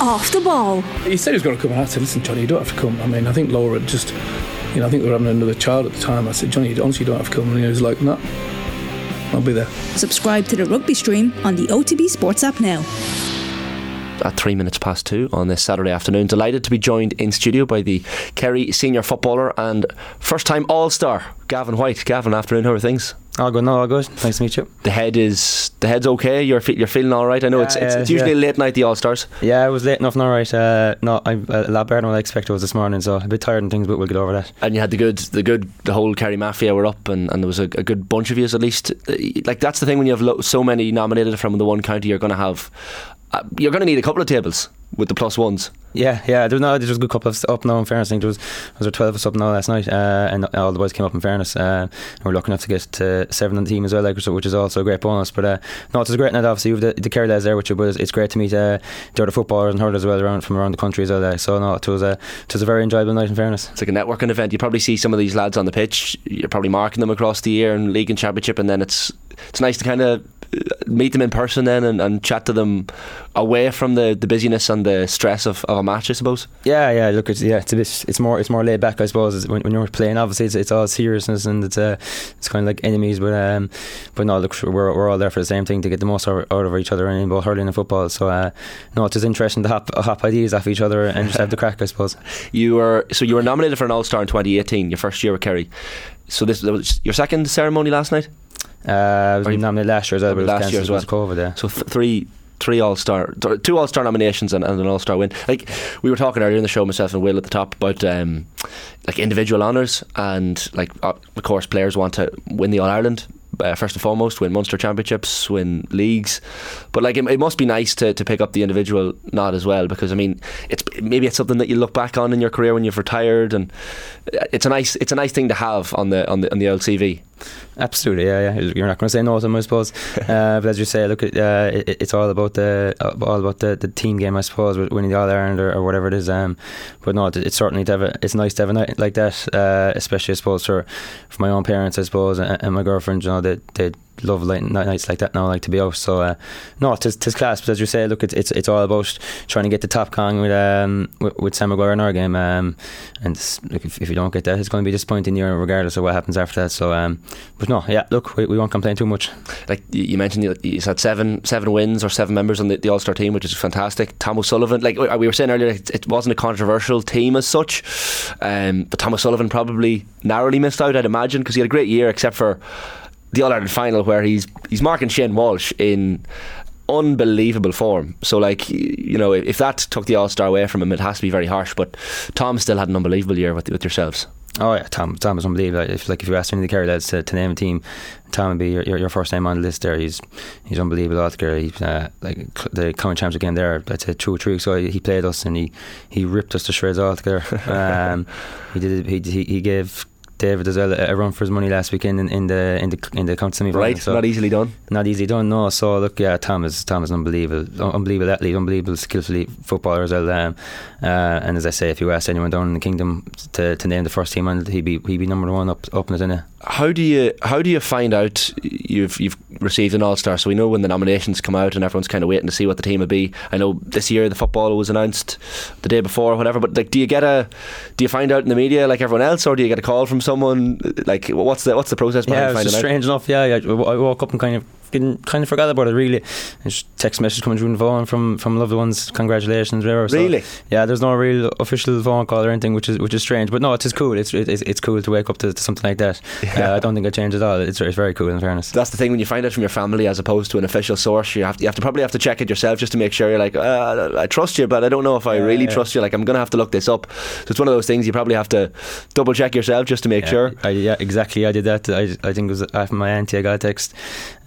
Off the ball. He said he was going to come and I said, listen, Johnny, you don't have to come. I mean, I think Laura just, you know, I think they were having another child at the time. I said, Johnny, honestly, you honestly don't have to come. And he was like, no, I'll be there. Subscribe to the rugby stream on the OTB Sports app now at three minutes past two on this Saturday afternoon. Delighted to be joined in studio by the Kerry senior footballer and first time All Star, Gavin White. Gavin, afternoon, how are things? All good, no, all good. Nice to meet you. The head is the head's okay. You're you're feeling all right. I know yeah, it's, it's, it's usually yeah. late night the All Stars. Yeah, it was late enough. All right. Uh, no, I'm a lot better than what I expected was this morning. So a bit tired and things, but we'll get over that. And you had the good, the good, the whole Kerry mafia were up, and, and there was a, a good bunch of you at least. Like that's the thing when you have so many nominated from the one county, you're going to have uh, you're going to need a couple of tables with the plus ones. Yeah, yeah. There was, no, there was a good couple of up now. In fairness, I think there was was there twelve of us up now last night, uh, and all the boys came up. In fairness, uh, and we're lucky enough to get to seven on the team as well, like which is also a great bonus. But uh, no, it's a great night. Obviously, with the, the Kerry lads there, which was it's great to meet uh, the other footballers and hurlers as well around from around the country as well. There. So no, it was a it was a very enjoyable night. In fairness, it's like a networking event. You probably see some of these lads on the pitch. You're probably marking them across the year and league and championship, and then it's it's nice to kind of meet them in person then and, and chat to them away from the, the busyness and the stress of, of a match, I suppose. Yeah, yeah. Look, it's yeah, it's a bit, it's more, it's more laid back, I suppose. When, when you're playing, obviously, it's, it's all seriousness and it's uh, it's kind of like enemies. But um, but no, look, we're, we're all there for the same thing to get the most out, of each other in both hurling and football. So uh, no, it's just interesting to hop, hop ideas off each other and just have the crack, I suppose. You were so you were nominated for an All Star in 2018, your first year with Kerry. So this was your second ceremony last night. Uh, I was nominated last year as well, last year as well. COVID, yeah. So th- three three All Star, two All Star nominations and, and, an All Star win. Like we were talking earlier in the show, myself and Will at the top about um, like individual honours and like uh, of course players want to win the All Ireland. Uh, first and foremost, win Munster championships, win leagues, but like it, it, must be nice to, to pick up the individual nod as well because I mean it's maybe it's something that you look back on in your career when you've retired and uh, it's a nice it's a nice thing to have on the on the on the LCV. Absolutely, yeah, yeah. You're not going to say no to them, I suppose. uh, but as you say, look, uh, it, it's all about the uh, all about the, the team game, I suppose, winning the All Ireland or, or, whatever it is. Um, but no, it's certainly to have a, it's nice to have a night like that, uh, especially I suppose for for my own parents, I suppose, and, and my girlfriend. You know, they they love like nights like that now, like to be out. So uh, no, it's class. But as you say, look, it's it's, it's all about trying to get the top Kong with um with, with Sam Maguire in our game. Um, and look, if, if you don't get that, it's going to be disappointing year regardless of what happens after that. So um, but no, yeah, look, we, we won't complain too much. Like you mentioned, you, had seven seven wins or seven members on the, the All Star team, which is fantastic. Tom O'Sullivan, like we were saying earlier, it, it wasn't a controversial team as such, um, but Tom O'Sullivan probably narrowly missed out, I'd imagine, because he had a great year, except for the All Ireland final where he's he's marking Shane Walsh in unbelievable form. So like you know, if that took the All Star away from him, it has to be very harsh. But Tom still had an unbelievable year with with yourselves. Oh yeah, Tom. Tom is unbelievable. If like if you asked any of the Kerry lads to, to name a team, Tom would be your, your, your, first name on the list. There, he's he's unbelievable altogether. He's uh, like the common champs again there. I'd say two or three weeks ago he played us and he, he ripped us to shreds altogether. um, he did. He, he gave David as well a run for his money last weekend in, in the in the in the county semi. Right, so not easily done. Not easily done. No. So look, yeah, Tom is Tom is unbelievable, unbelievable athlete, unbelievable skillfully footballer as well. Um, uh, and as I say, if you ask anyone down in the kingdom to, to name the first team, and he'd be he'd be number one up up in it, innit? How do you how do you find out you've you've received an All Star? So we know when the nominations come out, and everyone's kind of waiting to see what the team will be. I know this year the football was announced the day before or whatever. But like, do you get a do you find out in the media like everyone else, or do you get a call from someone? Like, what's the what's the process? Yeah, it's strange out? enough. Yeah, I woke up and kind of kind of forgot about it really. Text message coming through the phone from from loved ones, congratulations, whatever. So, really? Yeah, there's no real official phone call or anything, which is which is strange. But no, it's cool. It's it's, it's cool to wake up to, to something like that. Yeah. Uh, I don't think I changed at all. It's, it's very cool in fairness. That's the thing when you find out from your family as opposed to an official source. You have to, you have to probably have to check it yourself just to make sure you're like, uh, I trust you, but I don't know if I yeah, really yeah. trust you. Like I'm gonna have to look this up. So it's one of those things you probably have to double check yourself just to make sure. I, yeah, exactly. I did that. I, I think it was after my auntie. I got a text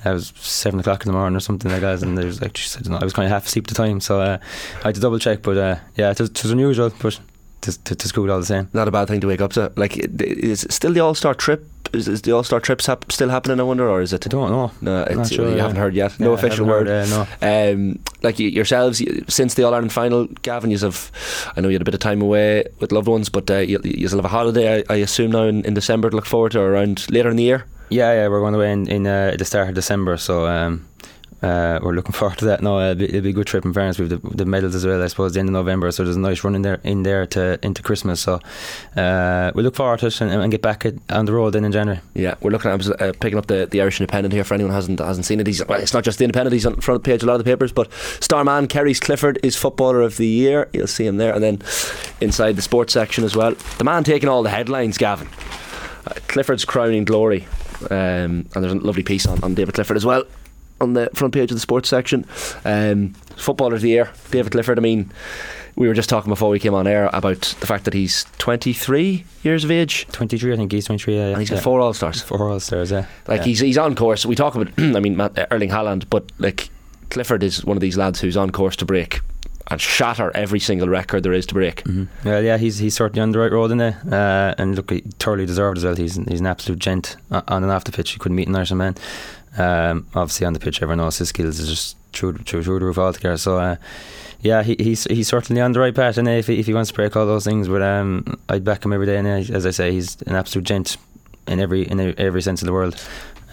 it was seven o'clock in the morning or something like that, and there was like she said, I was kind of half asleep at the time, so uh, I had to double check. But uh, yeah, it was, it was unusual, but to, to, school all the same. Not a bad thing to wake up to. Like, is still the All Star trip? Is, is the All Star trip hap- still happening? I wonder, or is it? I don't know. No, it's, sure, you yeah. haven't heard yet. No yeah, official word. Heard, uh, no. Um, like yourselves, since the All Ireland final, Gavin, you have. I know you had a bit of time away with loved ones, but uh, you, you have a holiday. I, I assume now in, in December to look forward to, or around later in the year. Yeah, yeah, we're going away in, in uh, the start of December, so um, uh, we're looking forward to that. No, it'll be, it'll be a good trip in fairness. We've the, the medals as well, I suppose, the end of November. So there's a nice run in there in there to into Christmas. So uh, we look forward to it and, and get back on the road then in January. Yeah, we're looking at uh, picking up the, the Irish Independent here for anyone who hasn't hasn't seen it. He's, well, it's not just the Independent; he's on the front page of a lot of the papers. But Starman Kerry's Clifford is Footballer of the Year. You'll see him there, and then inside the sports section as well, the man taking all the headlines, Gavin. Uh, Clifford's crowning glory, um, and there's a lovely piece on, on David Clifford as well on the front page of the sports section. Um, footballer of the year, David Clifford. I mean, we were just talking before we came on air about the fact that he's 23 years of age. 23, I think he's 23. Yeah, yeah. And he's got yeah. four All Stars. Four All Stars, yeah. Like yeah. he's he's on course. We talk about, I mean, Erling Haaland, but like Clifford is one of these lads who's on course to break and shatter every single record there is to break. Mm-hmm. Well, yeah, he's he's certainly on the right road in there, uh, and look, he thoroughly deserved as well. He's he's an absolute gent on and off the pitch. You couldn't meet an Irish man. Um, obviously, on the pitch, everyone knows his skills is just true, true, true the roof altogether. So, uh, yeah, he, he's he's certainly on the right path, and if he, if he wants to break all those things, but um, I'd back him every day. And as I say, he's an absolute gent in every in every sense of the world,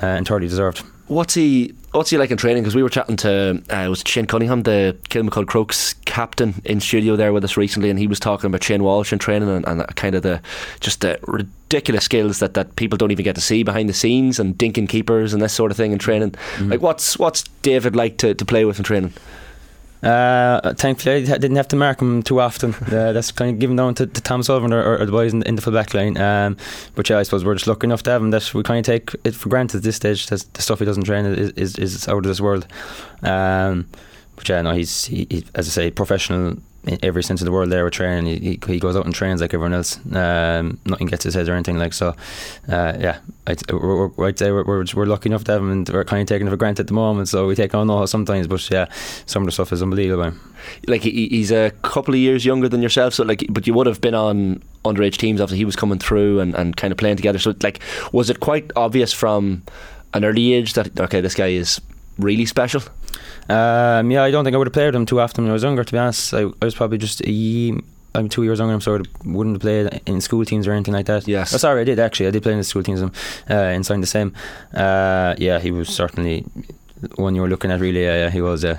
uh, and totally deserved. What's he What's he like in training? Because we were chatting to uh, was Shane Cunningham, the Kilmacud Crokes captain, in studio there with us recently, and he was talking about Shane Walsh in training and, and kind of the just the ridiculous skills that, that people don't even get to see behind the scenes and dinking keepers and this sort of thing in training. Mm-hmm. Like, what's what's David like to, to play with in training? Uh, thankfully, I didn't have to mark him too often. Uh, that's kind of given down to, to Tom Sullivan or, or, the boys in, in the full back line. Um, but yeah, I suppose we're just lucky enough to have him that we kind of take it for granted at this stage. That the stuff he doesn't train is, is, is out of this world. Um, but yeah, no, he's he, he, as I say, professional in every sense of the word there with training. He, he goes out and trains like everyone else. Um, nothing gets his head or anything like so. Uh, yeah, I'd, we're, I'd say we're, we're, we're, lucky enough to have him and we're kind of taking it for granted at the moment. So we take on all sometimes, but yeah, some of the stuff is unbelievable. Like he, he's a couple of years younger than yourself, so like, but you would have been on underage teams after he was coming through and, and kind of playing together. So like, was it quite obvious from an early age that okay, this guy is really special? Um, yeah, I don't think I would have played him too often when I was younger. To be honest, I, I was probably just a year, I'm two years younger, so I wouldn't have played in school teams or anything like that. Yes. Oh, sorry, I did actually. I did play in the school teams um, uh, inside the same. Uh, yeah, he was certainly one you were looking at really yeah, he was uh,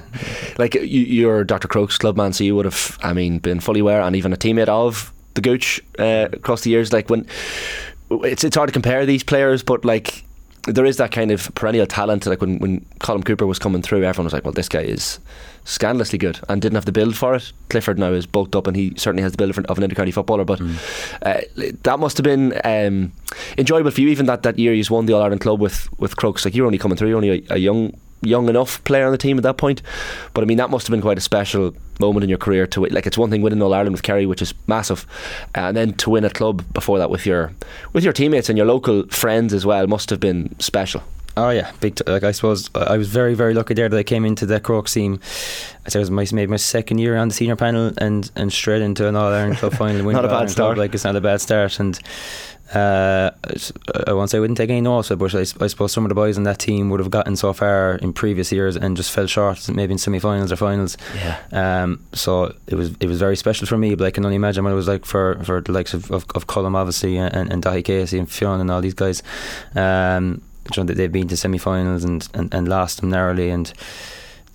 like you, you're Dr. Crokes clubman so you would have I mean been fully aware and even a teammate of the Gooch uh, across the years like when it's it's hard to compare these players but like there is that kind of perennial talent. Like when, when Colm Cooper was coming through, everyone was like, well, this guy is scandalously good and didn't have the build for it. Clifford now is bulked up and he certainly has the build of an intercounty footballer. But mm. uh, that must have been um, enjoyable for you, even that, that year you won the All Ireland club with, with Crokes. Like you're only coming through, you're only a, a young young enough player on the team at that point. But I mean, that must have been quite a special moment in your career to like. It's one thing winning All Ireland with Kerry, which is massive, and then to win a club before that with your with your teammates and your local friends as well must have been special. Oh yeah, big. T- like I suppose uh, I was very very lucky there that I came into the Crokes team. I was my maybe my second year on the senior panel and and straight into an All Ireland club final. not a bad start. Club, like it's not a bad start and uh, I won't say I wouldn't take any notes, but I, I, suppose some of the boys in that team would have gotten so far in previous years and just fell short, maybe in semi-finals or finals. Yeah. Um, so it was it was very special for me, but I can only imagine what it was like for, for the likes of, of, of Colm, obviously, and, and Daithí Casey and Fionn and all these guys. Um, they've been to semi-finals and, and, and lost them narrowly and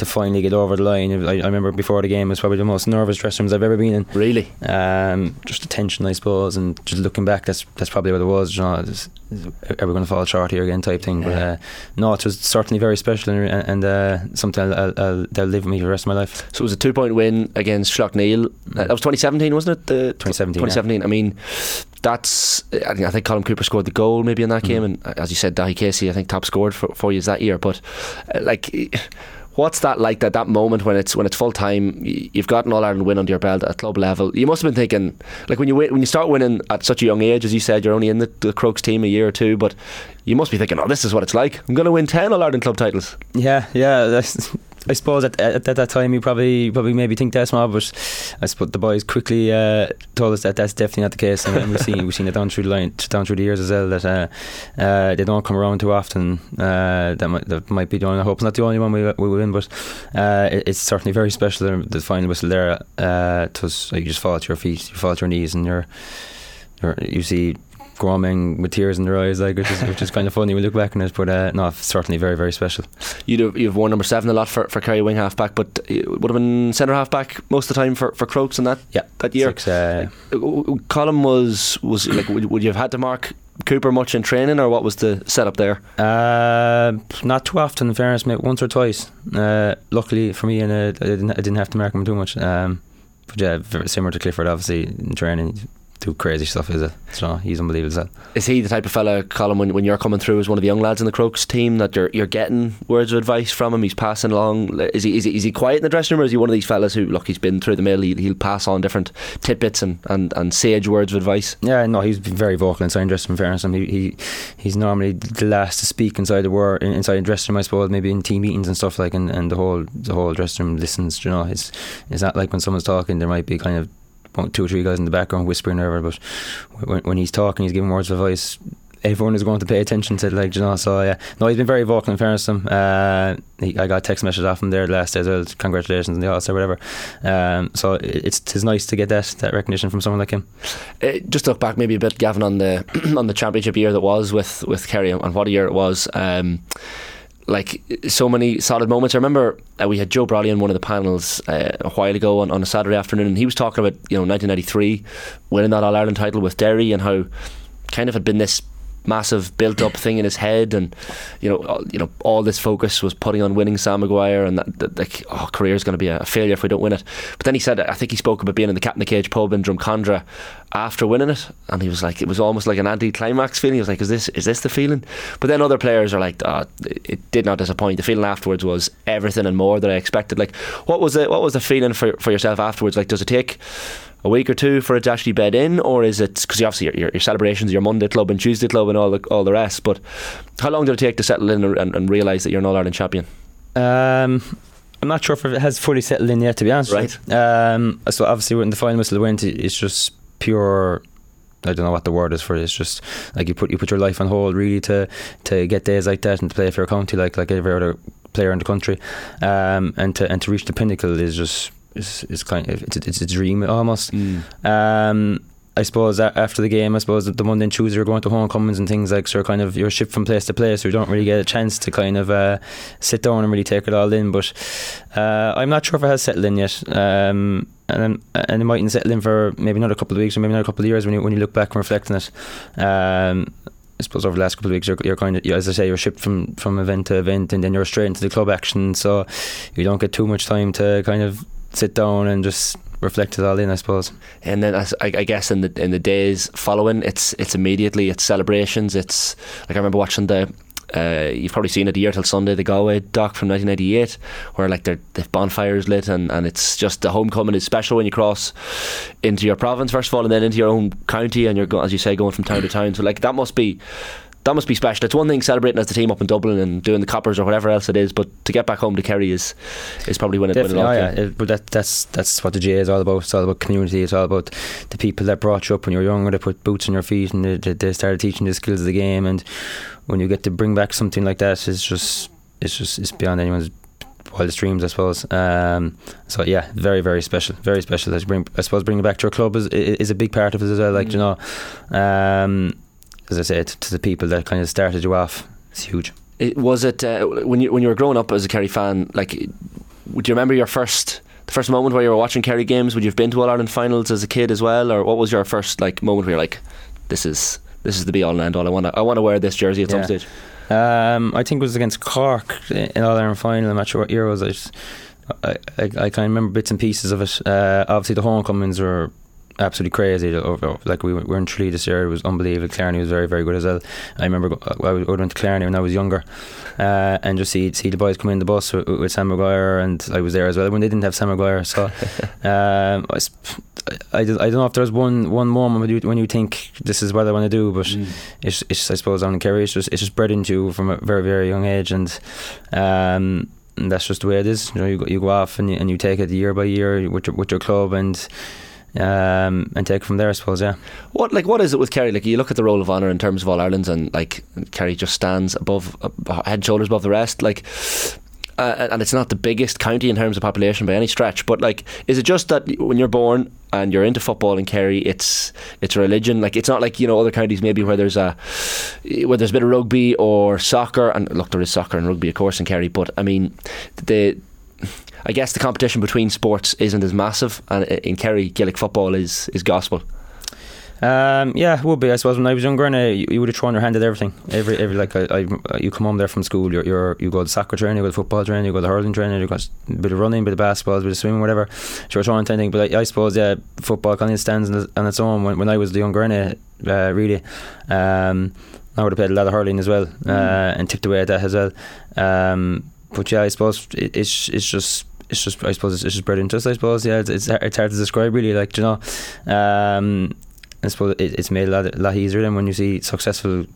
to finally get over the line. I, I, remember before the game, it was probably the most nervous dressing rooms I've ever been in. Really? Um, just the tension, I suppose, and just looking back, that's that's probably what it was. You know, is, are we going to fall short here again, type thing. Yeah. But uh, no, it was certainly very special and, and uh, something I'll, I'll, I'll, that'll live with me for the rest of my life. So it was a two point win against Slaughtneil. Uh, that was 2017, wasn't it? The 2017. 2017. Yeah. I mean, that's I think, I think Colm Cooper scored the goal maybe in that mm. game, and uh, as you said, Daithí Casey I think top scored for, for you that year. But uh, like What's that like? That that moment when it's when it's full time, you've got an All Ireland win under your belt at club level. You must have been thinking, like when you when you start winning at such a young age, as you said, you're only in the, the Crokes team a year or two, but you must be thinking, oh, this is what it's like. I'm going to win ten All Ireland club titles. Yeah, yeah. I suppose at, at, at, that time you probably probably maybe think that's more, but I suppose the boys quickly uh, told us that that's definitely not the case, and we've seen we've seen it down through the line, down through the years as well that uh, uh, they don't come around too often. Uh, that might that might be the only. I hope it's not the only one we we win, but uh, it, it's certainly very special. The final whistle there, uh, it was like you just fall to your feet, you fall to your knees, and you're, you're you see men with tears in their eyes, like which is which is kind of funny. We look back on it, but uh, no, certainly very very special. You'd have, you've worn number seven a lot for, for Kerry wing half back, but it would have been centre half back most of the time for, for Crokes in that Yeah, that year. Six, uh, Colm was was like would, would you have had to mark Cooper much in training, or what was the setup there? Uh, not too often, in fairness, maybe once or twice. Uh, luckily for me, and uh, I didn't, I didn't have to mark him too much. Um, but yeah, very similar to Clifford, obviously in training, do crazy stuff. Is it? So he's unbelievable. As well. Is he the type of fella, Colm, when, when you're coming through as one of the young lads in the Crokes team, that you're you're getting words of advice from him? He's passing along. Is he is he, is he quiet in the dressing room, or is he one of these fellas who, look, he's been through the mill, he, he'll pass on different tidbits and, and, and sage words of advice? Yeah, no, he's been very vocal inside the dressing room. Fairness, I he, he he's normally the last to speak inside the war inside the dressing room. I suppose maybe in team meetings and stuff like, and, and the whole the whole dressing room listens. You know, it's it's not like when someone's talking, there might be kind of two or three guys in the background whispering whatever. but when, when he's talking, he's giving words of advice. Everyone is going to pay attention to, like you know. So yeah, no, he's been very vocal in fairness to him. Uh, he, I got a text message off him there last day as well. Congratulations on the All Star, whatever. Um, so it- it's it's nice to get that that recognition from someone like him. Uh, just look back maybe a bit, Gavin, on the on the championship year that was with with Kerry and and what a year it was. Um, like so many solid moments. I remember uh, we had Joe Brolly on one of the panels uh, a while ago on, on a Saturday afternoon, and he was talking about you know 1993 winning that All Ireland title with Derry and how kind of had been this massive built up thing in his head and you know all, you know all this focus was putting on winning Sam Maguire and that, that like oh career is going to be a failure if we don't win it. But then he said I think he spoke about being in the Cat and Cage pub in Drumcondra after winning it. And he was like it was almost like an anti-climax feeling. He was like is this is this the feeling? But then other players are like oh, it, it did not disappoint. The feeling afterwards was everything and more than I expected. Like what was it what was the feeling for, for yourself afterwards? Like does it take a week or two for it to actually bed in, or is it because obviously your, your, your celebrations, your Monday club and Tuesday club and all the all the rest? But how long did it take to settle in and, and, realise that you're an All Ireland champion? Um, I'm not sure if it has fully settled in yet, to be honest. you. Um, so obviously, when the final whistle went, it's just pure. I don't know what the word is for it. It's just like you put you put your life on hold really to to get days like that and to play for your county like like every other player in the country, um, and to and to reach the pinnacle is just is, is kind of it's, a- it's a dream almost. Um, I suppose after the game, I suppose the Monday and Tuesday you're going to homecomings and things like so. You're kind of you're shipped from place to place, so you don't really get a chance to kind of uh, sit down and really take it all in. But uh, I'm not sure if it has settled in yet, um, and and it mightn't settle in for maybe another couple of weeks or maybe another couple of years when you when you look back and reflect on it. Um, I suppose over the last couple of weeks, you're, you're kind of, as I say, you're shipped from, from event to event, and then you're straight into the club action, so you don't get too much time to kind of sit down and just reflect it all in. I suppose. And then I, I guess in the in the days following, it's it's immediately it's celebrations. It's like I remember watching the. Uh, you've probably seen it a year till Sunday, the Galway doc from 1998, where like the bonfires lit, and, and it's just the homecoming is special when you cross into your province first of all, and then into your own county, and you're as you say going from town to town. So like that must be that must be special. It's one thing celebrating as the team up in Dublin and doing the coppers or whatever else it is, but to get back home to Kerry is is probably when it, when it Definitely, all oh, yeah. came. It- but that, that's that's what the GAA is all about. It's all about community. It's all about the people that brought you up when you were younger. They put boots on your feet and they, they- they started teaching you the skills of the game. And when you get to bring back something like that, it's just it's just it's beyond anyone's wildest dreams, I suppose. Um, so yeah, very very special, very special. As you bring, I suppose bringing it back to your club is is a big part of it as well. Like you know, um, as I said, to the people that kind of started you off, it's huge. It, was it uh, when you when you were growing up as a Kerry fan? Like, would you remember your first the first moment where you were watching Kerry games? Would you have been to All Ireland finals as a kid as well, or what was your first like moment where you're like, this is this is the be all and end all. I want to I want to wear this jersey at some stage. Um, I think it was against Cork in All Ireland final. I'm not sure what year it was. I, just, I, I, I kind of remember bits and pieces of it. Uh, obviously, the homecomings were absolutely crazy. Like we were in Tralee this year, it was unbelievable. Killarney was very, very good as well. I remember I went to Killarney when I was younger, uh, and just see see the boys come in the bus with, with Sam Maguire, and I was there as well when they didn't have Sam Maguire. So um, I, I, I don't know if there's one one moment when you, when you think this is what I want to do, but it's, it's I suppose in Kerry, it's just it's just bred into you from a very very young age, and um, and that's just the way it is. You know, you go, you go off and you, and you take it year by year with your, with your club and. Um, and take from there, I suppose. Yeah, What like what is it with Kerry? Like you look at the roll of honour in terms of All Ireland's, and like Kerry just stands above, uh, head shoulders above the rest. Like uh, and it's not the biggest county in terms of population by any stretch. But like, is it just that when you're born and you're into football in Kerry, it's it's a religion? Like, it's not like you know other counties maybe where there's a where there's a bit of rugby or soccer. And look, there is soccer and rugby, of course, in Kerry. But I mean, the I guess the competition between sports isn't as massive, and in Kerry, Gaelic football is is gospel. Um, yeah, it would be. I suppose when I was younger, and uh, you, you would have thrown your hand at everything. Every, every like, I, I, you come home there from school, you're, you're you go to soccer training, you go to football training, you go to hurling training, you go a bit of running, a bit of basketball, a bit of swimming, whatever. So you're throwing anything. But I, I suppose, yeah, football kind of stands on its own. When, when I was the younger, uh, really. Um, I would have played a lot of hurling as well, uh, mm. and tipped away at that as well. Um, but yeah, I suppose it, it's it's just it's just I suppose it's, just bred into us. I suppose yeah, it's, it's it's hard to describe really. Like you know, um, I suppose it, it's made a lot, a lot easier than when you see successful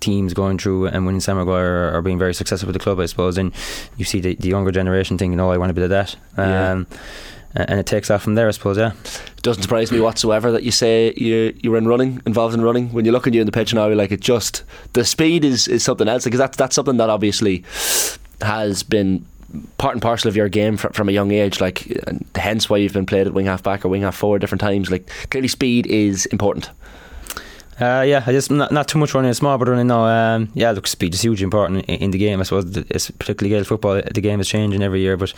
teams going through and winning Sam Maguire are being very successful with the club, I suppose. And you see the, the younger generation thinking, "Oh, I want a bit of that," um, yeah. and it takes off from there, I suppose. Yeah, it doesn't surprise me whatsoever that you say you you were in running, involved in running. When you look at you in the pitch now, you're like it just the speed is, is something else because that's that's something that obviously has been part and parcel of your game from, from a young age. Like, hence why you've been played at wing half back or wing half forward different times. Like, clearly, speed is important. Uh, yeah, I just not, not too much running small, but running now. Um, yeah, look, speed is hugely important in, in the game. I suppose it's particularly Gaelic football. The game is changing every year, but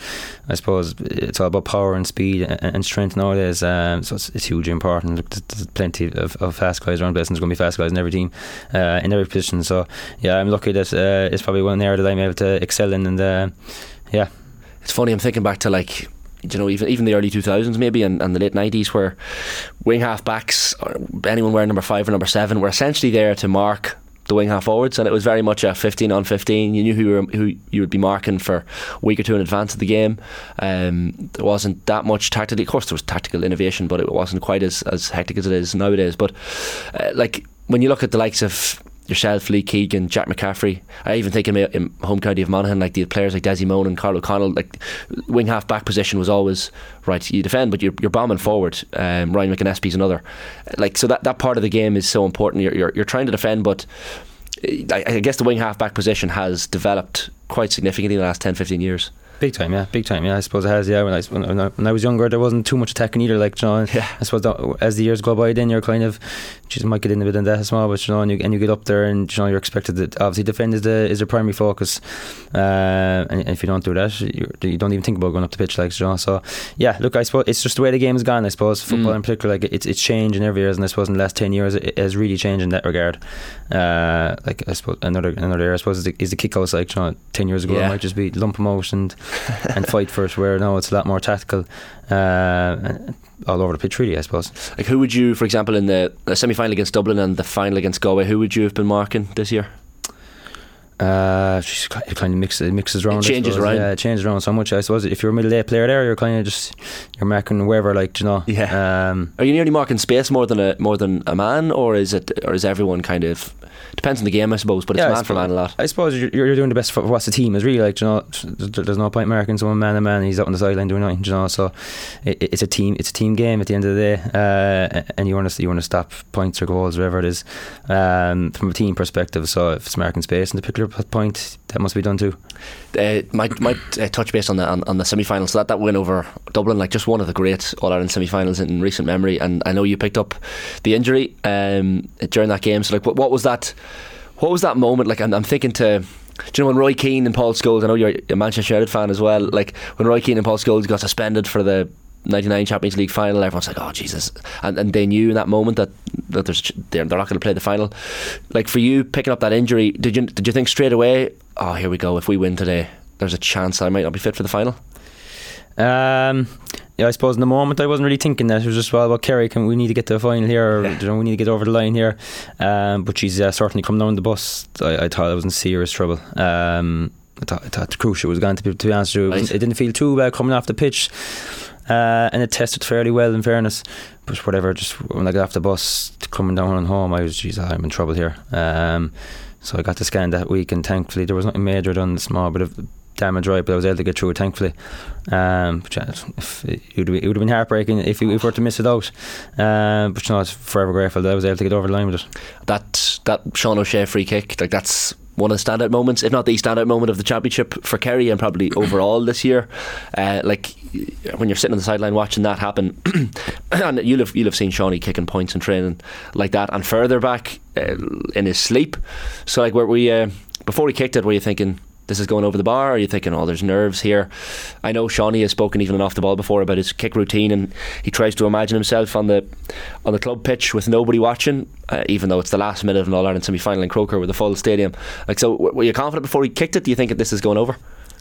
I suppose it's all about power and speed and, and strength nowadays. Um, so it's, it's, hugely important. Look, there's plenty of, of fast guys around. There's going to be fast guys in every team, uh, in every position. So yeah, I'm lucky that uh, it's probably one area that I'm able to excel in, and uh, yeah. It's funny. I'm thinking back to like you know, even even the early 2000s maybe and, and the late 90s where wing half backs, anyone wearing number five or number seven, were essentially there to mark the wing half forwards, and it was very much a 15 on 15. You knew who you, were, who you would be marking for a week or two in advance of the game. Um, there wasn't that much tactically. Of course, there was tactical innovation, but it wasn't quite as, as hectic as it is nowadays. But uh, like when you look at the likes of yourself, Lee Keegan, Jack McCaffrey. I even think in my in home county of Monaghan, like the players like Dessie Mone and Karl O'Connell, like wing half back position was always right. You defend, but you're, you're bombing forward. Um, Ryan McAnespie's another. Like so that, that part of the game is so important. You're, you're, you're trying to defend, but I, I guess the wing half back position has developed quite significantly in the last 10, 15 years. Big time, yeah, big time, yeah. I suppose it has, yeah. When I when I, when I was younger, there wasn't too much attacking either. Like, you know, yeah. I suppose that, as the years go by, then you're kind of, you might get in a bit in that as well, but you know, and you, and you get up there, and you know, you're expected to obviously defend is the is the primary focus, uh, and, and, if you don't do that, you, you don't even think about going up the pitch, like, you know. So, yeah, look, I suppose it's just the way the game has gone. I suppose football mm. in particular, like it's it's changed in every year, and I suppose in the last ten years, it has really changed in that regard. Uh, like I suppose another another area, I suppose, is the, is the kick Like, you know, ten years ago, yeah. it might just be lump them out and and fight for it. Where now it's a lot more tactical. Uh, all over the pitch, really, I suppose. Like, who would you, for example, in the, semi final against Dublin and the final against Galway, who would you have been marking this year? Uh, it kind of mixes mixes around. It changes around. Yeah, it changes around so much. I suppose if you're a middle day player there, you're kind of just you're marking wherever, like you know. Yeah. Um, Are you nearly marking space more than a more than a man, or is it, or is everyone kind of depends on the game, I suppose, but it's yeah, man for man a lot. I suppose you're, you're doing the best for what's the team is really like. You know, there's no point marking someone man and man. He's out on the sideline doing nothing. You know, so it, it's a team. It's a team game at the end of the day, uh, and you want to you want to stop points or goals, whatever it is, um, from a team perspective. So if it's marking space in the particular point, that must be done too. Uh, might might uh, touch base on the on, on the semi final. So that, that win over Dublin, like just one of the great All Ireland semi finals in recent memory. And I know you picked up the injury um, during that game. So like, what, what was that? What was that moment like? I'm, I'm thinking to. Do you know when Roy Keane and Paul Scholes? I know you're a Manchester United fan as well. Like when Roy Keane and Paul Scholes got suspended for the 99 Champions League final, everyone's like, "Oh Jesus!" And, and they knew in that moment that that there's they're, they're not going to play the final. Like for you picking up that injury, did you did you think straight away? Oh, here we go. If we win today, there's a chance I might not be fit for the final. Um, yeah, I suppose in the moment I wasn't really thinking that. It was just well, well, Kerry, can we need to get to the final here? Or, yeah. you know, we need to get over the line here. Um, but she's uh, certainly come down the bus. I, I, thought I was in serious trouble. Um, I thought, I thought cruciate was going to be. To be honest, with you, it, it didn't feel too bad coming off the pitch. Uh, and it tested fairly well in fairness. But whatever, just when I got off the bus coming down on home, I was, geez, I'm in trouble here. Um, so I got the scan that week, and thankfully there was nothing major done, small bit of damage right, but I was able to get through it thankfully. Um, but yeah, it, would have, it would have been heartbreaking if we, were to miss it out. Um, but you know, I was forever grateful that I was able to get over the line with it. That that Sean O'Shea free kick, like that's one of the standout moments, if not the standout moment of the championship for Kerry and probably overall this year. Uh, like when you're sitting on the sideline watching that happen, and you'll have you'll have seen Seanie kicking points and training like that, and further back uh, in his sleep. So like, were we uh, before he kicked it? Were you thinking? This is going over the bar. Or are you thinking, oh, there's nerves here? I know Seanie has spoken even off the ball before about his kick routine, and he tries to imagine himself on the on the club pitch with nobody watching, uh, even though it's the last minute of an All Ireland semi final in Croker with a full stadium. Like, so were you confident before he kicked it? Do you think that this is going over?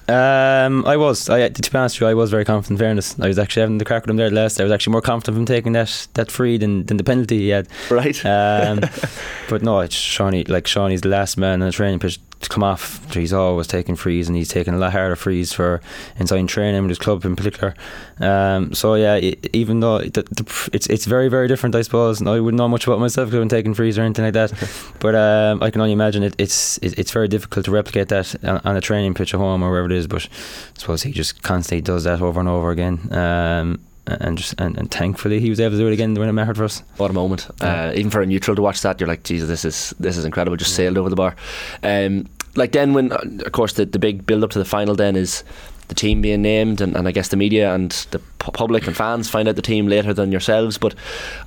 Um, I was. I, to be honest with you, I was very confident. In fairness, I was actually having the crack with him there last. I was actually more confident of him taking that that free than, than the penalty he had. Right. Um, but no, it's Seanie. Like Seanie's the last man on the training pitch come off. He's always taking frees, and he's taking a lot harder frees for inside training with his club in particular. Um, so yeah, it, even though the, the, it's it's very very different, I suppose. And I wouldn't know much about myself because I'm taking frees or anything like that. but um, I can only imagine it, it's it, it's very difficult to replicate that on, on, a training pitch at home or wherever it is. But I suppose he just constantly does that over and over again. Um, and just and, and thankfully he was able to do it again when it mattered for us. What a moment! Yeah. Uh, even for a neutral to watch that, you're like, Jesus, this is this is incredible. Just sailed over the bar. Um, like then when, uh, of course, the the big build up to the final then is the team being named, and, and I guess the media and the public and fans find out the team later than yourselves. But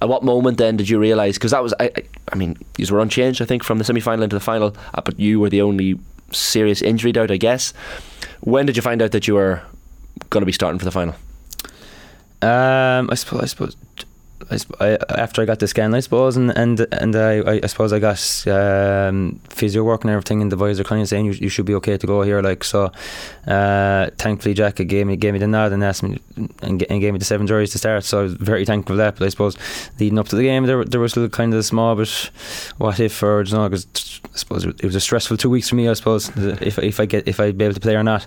at what moment then did you realise? Because that was, I, I, I mean, you were unchanged, I think, from the semi final into the final, uh, but you were the only serious injury doubt, I guess. When did you find out that you were going to be starting for the final? Um, I suppose. I suppose. I, after I got the scan, I suppose, and and and I, I suppose I got um, physio work and everything, and the boys are kind of saying you, you should be okay to go here. Like so, uh, thankfully Jack gave me gave me the nod and asked me and, and gave me the seven juries to start. So I was very thankful for that. But I suppose leading up to the game, there there was still kind of small, but what if or you know, because I suppose it was a stressful two weeks for me. I suppose if if I get if I'd be able to play or not.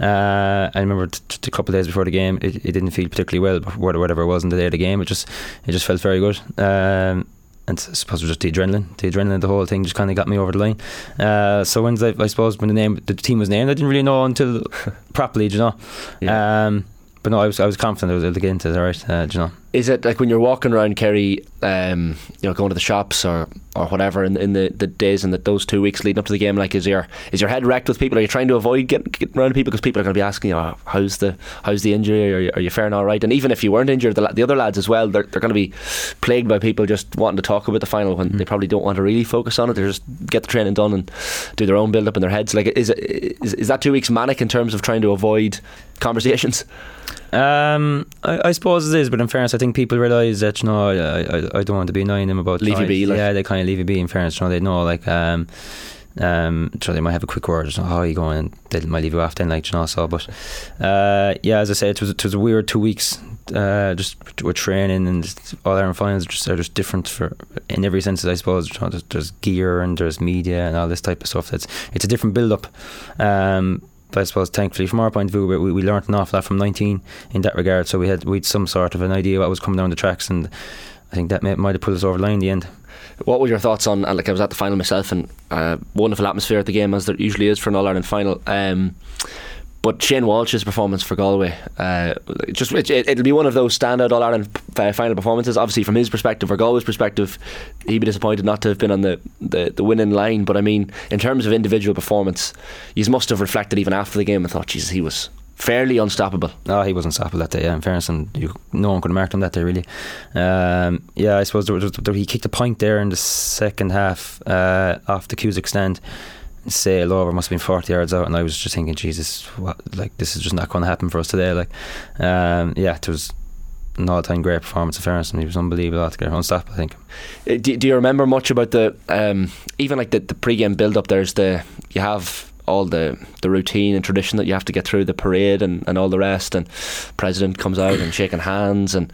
Uh, I remember t- t- a couple of days before the game, it, it didn't feel particularly well. Whatever it was in the day of the game, it just it just felt very good. Um, and I suppose it was just the adrenaline, the adrenaline, the whole thing just kind of got me over the line. Uh, so when I, I suppose when the name, the team was named, I didn't really know until properly, you know. Yeah. Um, but no, I was I was confident I was able to get into it. All right, uh, you know. Is it like when you're walking around Kerry, um, you know, going to the shops or, or whatever in, in the, the days and the, those two weeks leading up to the game? Like, is your is your head wrecked with people? Are you trying to avoid getting, getting around people because people are going to be asking you, oh, how's the how's the injury? Are you, are you faring all right? And even if you weren't injured, the, the other lads as well, they're, they're going to be plagued by people just wanting to talk about the final when mm. they probably don't want to really focus on it. They just get the training done and do their own build up in their heads. Like, is, it, is is that two weeks manic in terms of trying to avoid conversations? Um, I, I, suppose it is, but in fairness, I think people realise that you know I, I, I, don't want to be annoying them about leave you be. Like. Yeah, they kind of leave you be. In fairness, you know, they know like um, um, so they might have a quick word. How are you going? They might leave you off then, like you know. So, but uh, yeah, as I said, it was it was a weird two weeks. Uh, just with training and all our finals just are just different for in every sense. I suppose there's, there's, gear and there's media and all this type of stuff. It's it's a different build up. Um, I suppose thankfully from our point of view we, we learned an awful lot from 19 in that regard. So we had we had some sort of an idea what was coming down the tracks and I think that might have put us over the line in the end. What were your thoughts on like I was at the final myself and uh, wonderful atmosphere at the game as there usually is for an All-Ireland final. Um, but Shane Walsh's performance for Galway, uh, just it, will be one of those standout All Ireland final performances. Obviously, from his perspective or Galway's perspective, he'd be disappointed not to have been on the, the, the winning line. But I mean, in terms of individual performance, he must have reflected even after the game and thought, Jesus, he was fairly unstoppable. No, he was unstoppable that day. Yeah, in fairness, and you, no one could have marked him that day really. Um, yeah, I suppose there was, there, he kicked a point there in the second half uh, off the Cusack stand sail over must have been 40 yards out and I was just thinking Jesus what like this is just not going to happen for us today like um, yeah it was an all-time great performance of fairness and he was unbelievable altogether unstoppable I think. Uh, do, do you remember much about the um, even like the, the pre-game build-up? There's the you have all the, the routine and tradition that you have to get through the parade and, and all the rest and president comes out and shaking hands and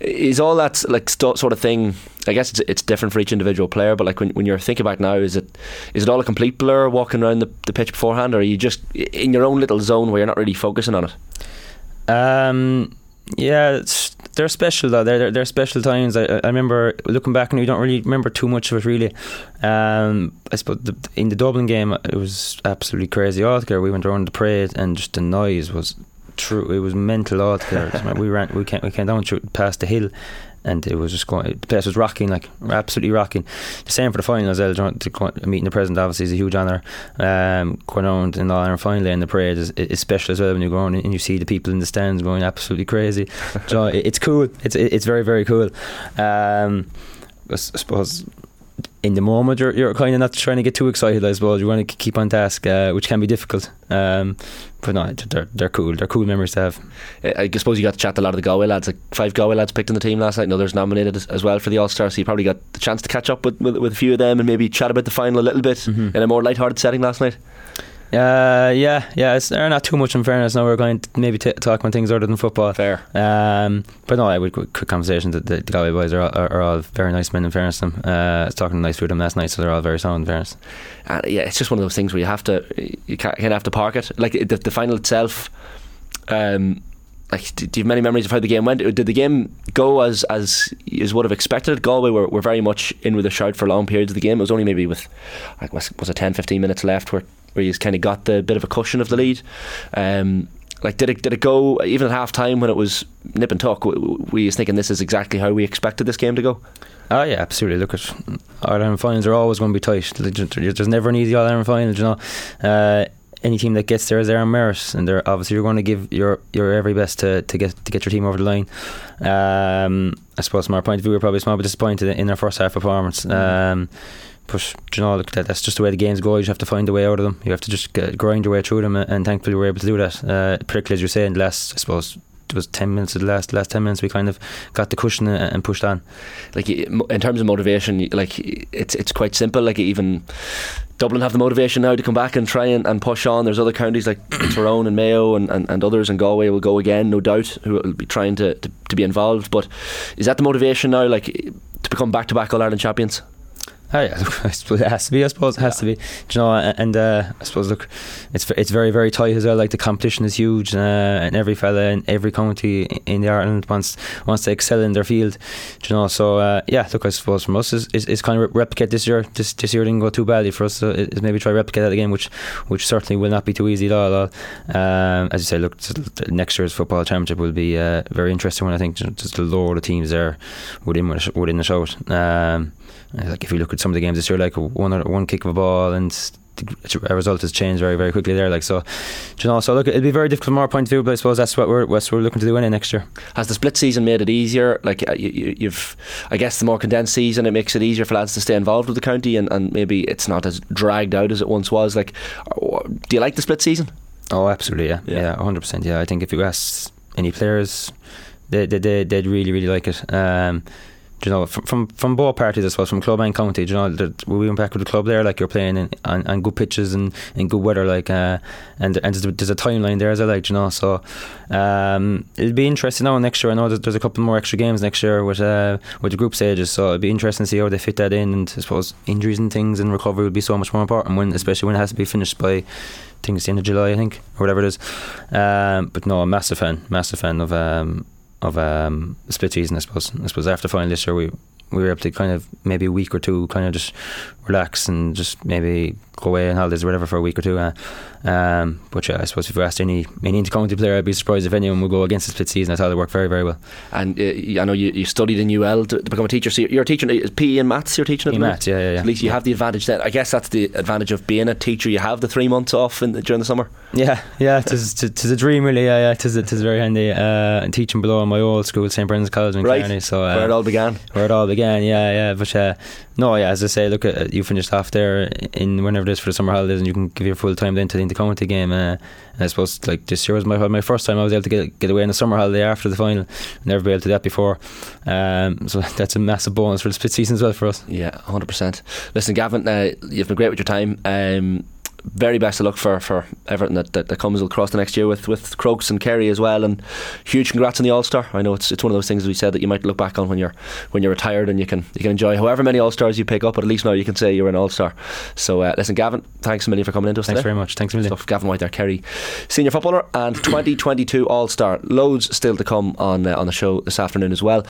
is all that like st- sort of thing I guess it's, it's different for each individual player but like when, when you're thinking about now is it is it all a complete blur walking around the, the pitch beforehand or are you just in your own little zone where you're not really focusing on it? Um yeah, they're special though. They're, they're, they're special times. I, I remember looking back and we don't really remember too much of it really. Um, I suppose the, in the Dublin game it was absolutely crazy altogether. We went around the parade and just the noise was true. It was mental altogether. we ran, we came, we came down through, past the hill, and it was just going. The place was rocking, like absolutely rocking. The same for the final as well. To go, meeting the president obviously is a huge honour. Um, going around in the All Ireland final and the parade is, is special as well when you go on and you see the people in the stands going absolutely crazy. so it's cool. It's it's very very cool. Um, I suppose in the moment you're, you're kind of not trying to get too excited I suppose. You want to keep on task uh, which can be difficult um, but no they're, they're cool. They're cool memories to have. I suppose you got to chat to a lot of the Galway lads. Like five Galway lads picked in the team last night. And others nominated as well for the All-Star so you probably got the chance to catch up with, with, with a few of them and maybe chat about the final a little bit mm-hmm. in a more light-hearted setting last night uh, yeah, yeah, it's they're not too much in fairness. Now we're going to maybe t- talk about things other than football. Fair. Um, but no, I would quick, conversation. The, the Galway boys are, are, are, all very nice men in fairness. Them. Uh, I was talking nice with them last night, so they're all very sound in fairness. Uh, yeah, it's just one of those things where you have to, you can't, have to park it. Like the, the final itself. Um, like, do you have many memories of how the game went? Did the game go as as as would have expected? Galway were, were very much in with a shout for long periods of the game. It was only maybe with like was, was it 10, 15 minutes left where where you kind of got the bit of a cushion of the lead. Um, like did it did it go even at half time when it was nip and tuck? Were you thinking this is exactly how we expected this game to go? Oh yeah, absolutely. Look at Ireland finals are always going to be tight. There's never an easy All Ireland final. You know, uh, any team that gets there is there on merit, and they're obviously you're going to give your your every best to, to get to get your team over the line. Um, I suppose from our point of view, we're probably small bit disappointed in their first half performance. Mm. Um, but you know, look, that, that's just the way the games go. You have to find a way out of them. You have to just get, grind your way through them, and thankfully we're able to do that. Uh, particularly as you're saying, the last, I suppose, it was 10 minutes of the last last 10 minutes we kind of got the cushion and pushed on like in terms of motivation like it's it's quite simple like even Dublin have the motivation now to come back and try and, and push on there's other counties like Tyrone and Mayo and, and, and others and Galway will go again no doubt who will be trying to, to, to be involved but is that the motivation now like to become back to back All Ireland champions Oh yeah, it has to be. I suppose it has yeah. to be. Do you know, and uh, I suppose look, it's it's very very tight as well. Like the competition is huge, uh, and every fella in every county in the Ireland wants wants to excel in their field. Do you know, so uh, yeah, look, I suppose from us is, is, is kind of replicate this year. This this year didn't go too badly for us. So is maybe try replicate that again, which which certainly will not be too easy at all. Um, as you say, look, next year's football championship will be uh, very interesting. When I think just the load of teams there within within the shout. Um, like if you look at some of the games this year, like one one kick of a ball and the result has changed very very quickly there. Like so, you know. So look, it'll be very difficult from our point of view, but I suppose that's what we're what we're looking to do in it next year. Has the split season made it easier? Like uh, you, have I guess the more condensed season, it makes it easier for lads to stay involved with the county, and, and maybe it's not as dragged out as it once was. Like, uh, do you like the split season? Oh, absolutely, yeah, yeah, hundred percent. Yeah, I think if you ask any players, they they they'd really really like it. Um, you know, from, from from both parties, I suppose, from club and county. you know, we went back with the club there, like you're playing in, on, on good pitches and in good weather, like, uh, and and there's a, timeline there as I like, you know. So um, it'll be interesting now next year. I know there's, a couple more extra games next year with uh, with the group stages, so it'll be interesting to see how they fit that in. And I suppose injuries and things and recovery will be so much more important when, especially when it has to be finished by. I think it's the end of July, I think, or whatever it is. Um, but no, I'm massive fan, massive fan of um, of um, split season. I suppose. I suppose after final this year, we we were able to kind of maybe a week or two kind of just relax and just maybe go away on holidays or whatever for a week or two. Uh, um, but yeah, I suppose if you asked any any intercounty player, I'd be surprised if anyone would go against the split season. I thought it worked very very well. And uh, I know you, you studied in UL to, to, become a teacher. So you're teaching uh, PE and maths. You're teaching at maths. Yeah, yeah, yeah. At least you yeah. have the advantage. Then I guess that's the advantage of being a teacher. You have the three months off in the, during the summer. Yeah, yeah. Tis, tis a dream really. Yeah, yeah. Tis, tis very handy. Uh, teaching below my old school, St Brendan's College in right. Killarney. So uh, where it all began. Where it all began. Yeah, yeah. But uh, no, yeah. As I say, look, at, you finished off there in whenever it is for the summer holidays, and you can give your full time then to the intercounty game. Uh, and I suppose like this year was my my first time I was able to get get away in the summer holiday after the final. Never been able to do that before. Um, so that's a massive bonus for the split season as well for us. Yeah, hundred percent. Listen, Gavin, uh, you've been great with your time. Um, very best of luck for, for everything that, that, that comes across the next year with, with Crokes and Kerry as well. And huge congrats on the All Star. I know it's it's one of those things we said that you might look back on when you're when you're retired and you can you can enjoy however many All Stars you pick up, but at least now you can say you're an All Star. So uh, listen, Gavin, thanks a million for coming into us. Thanks today. very much. Thanks a million. Stuff. Gavin White there, Kerry, senior footballer and 2022 All Star. Loads still to come on uh, on the show this afternoon as well.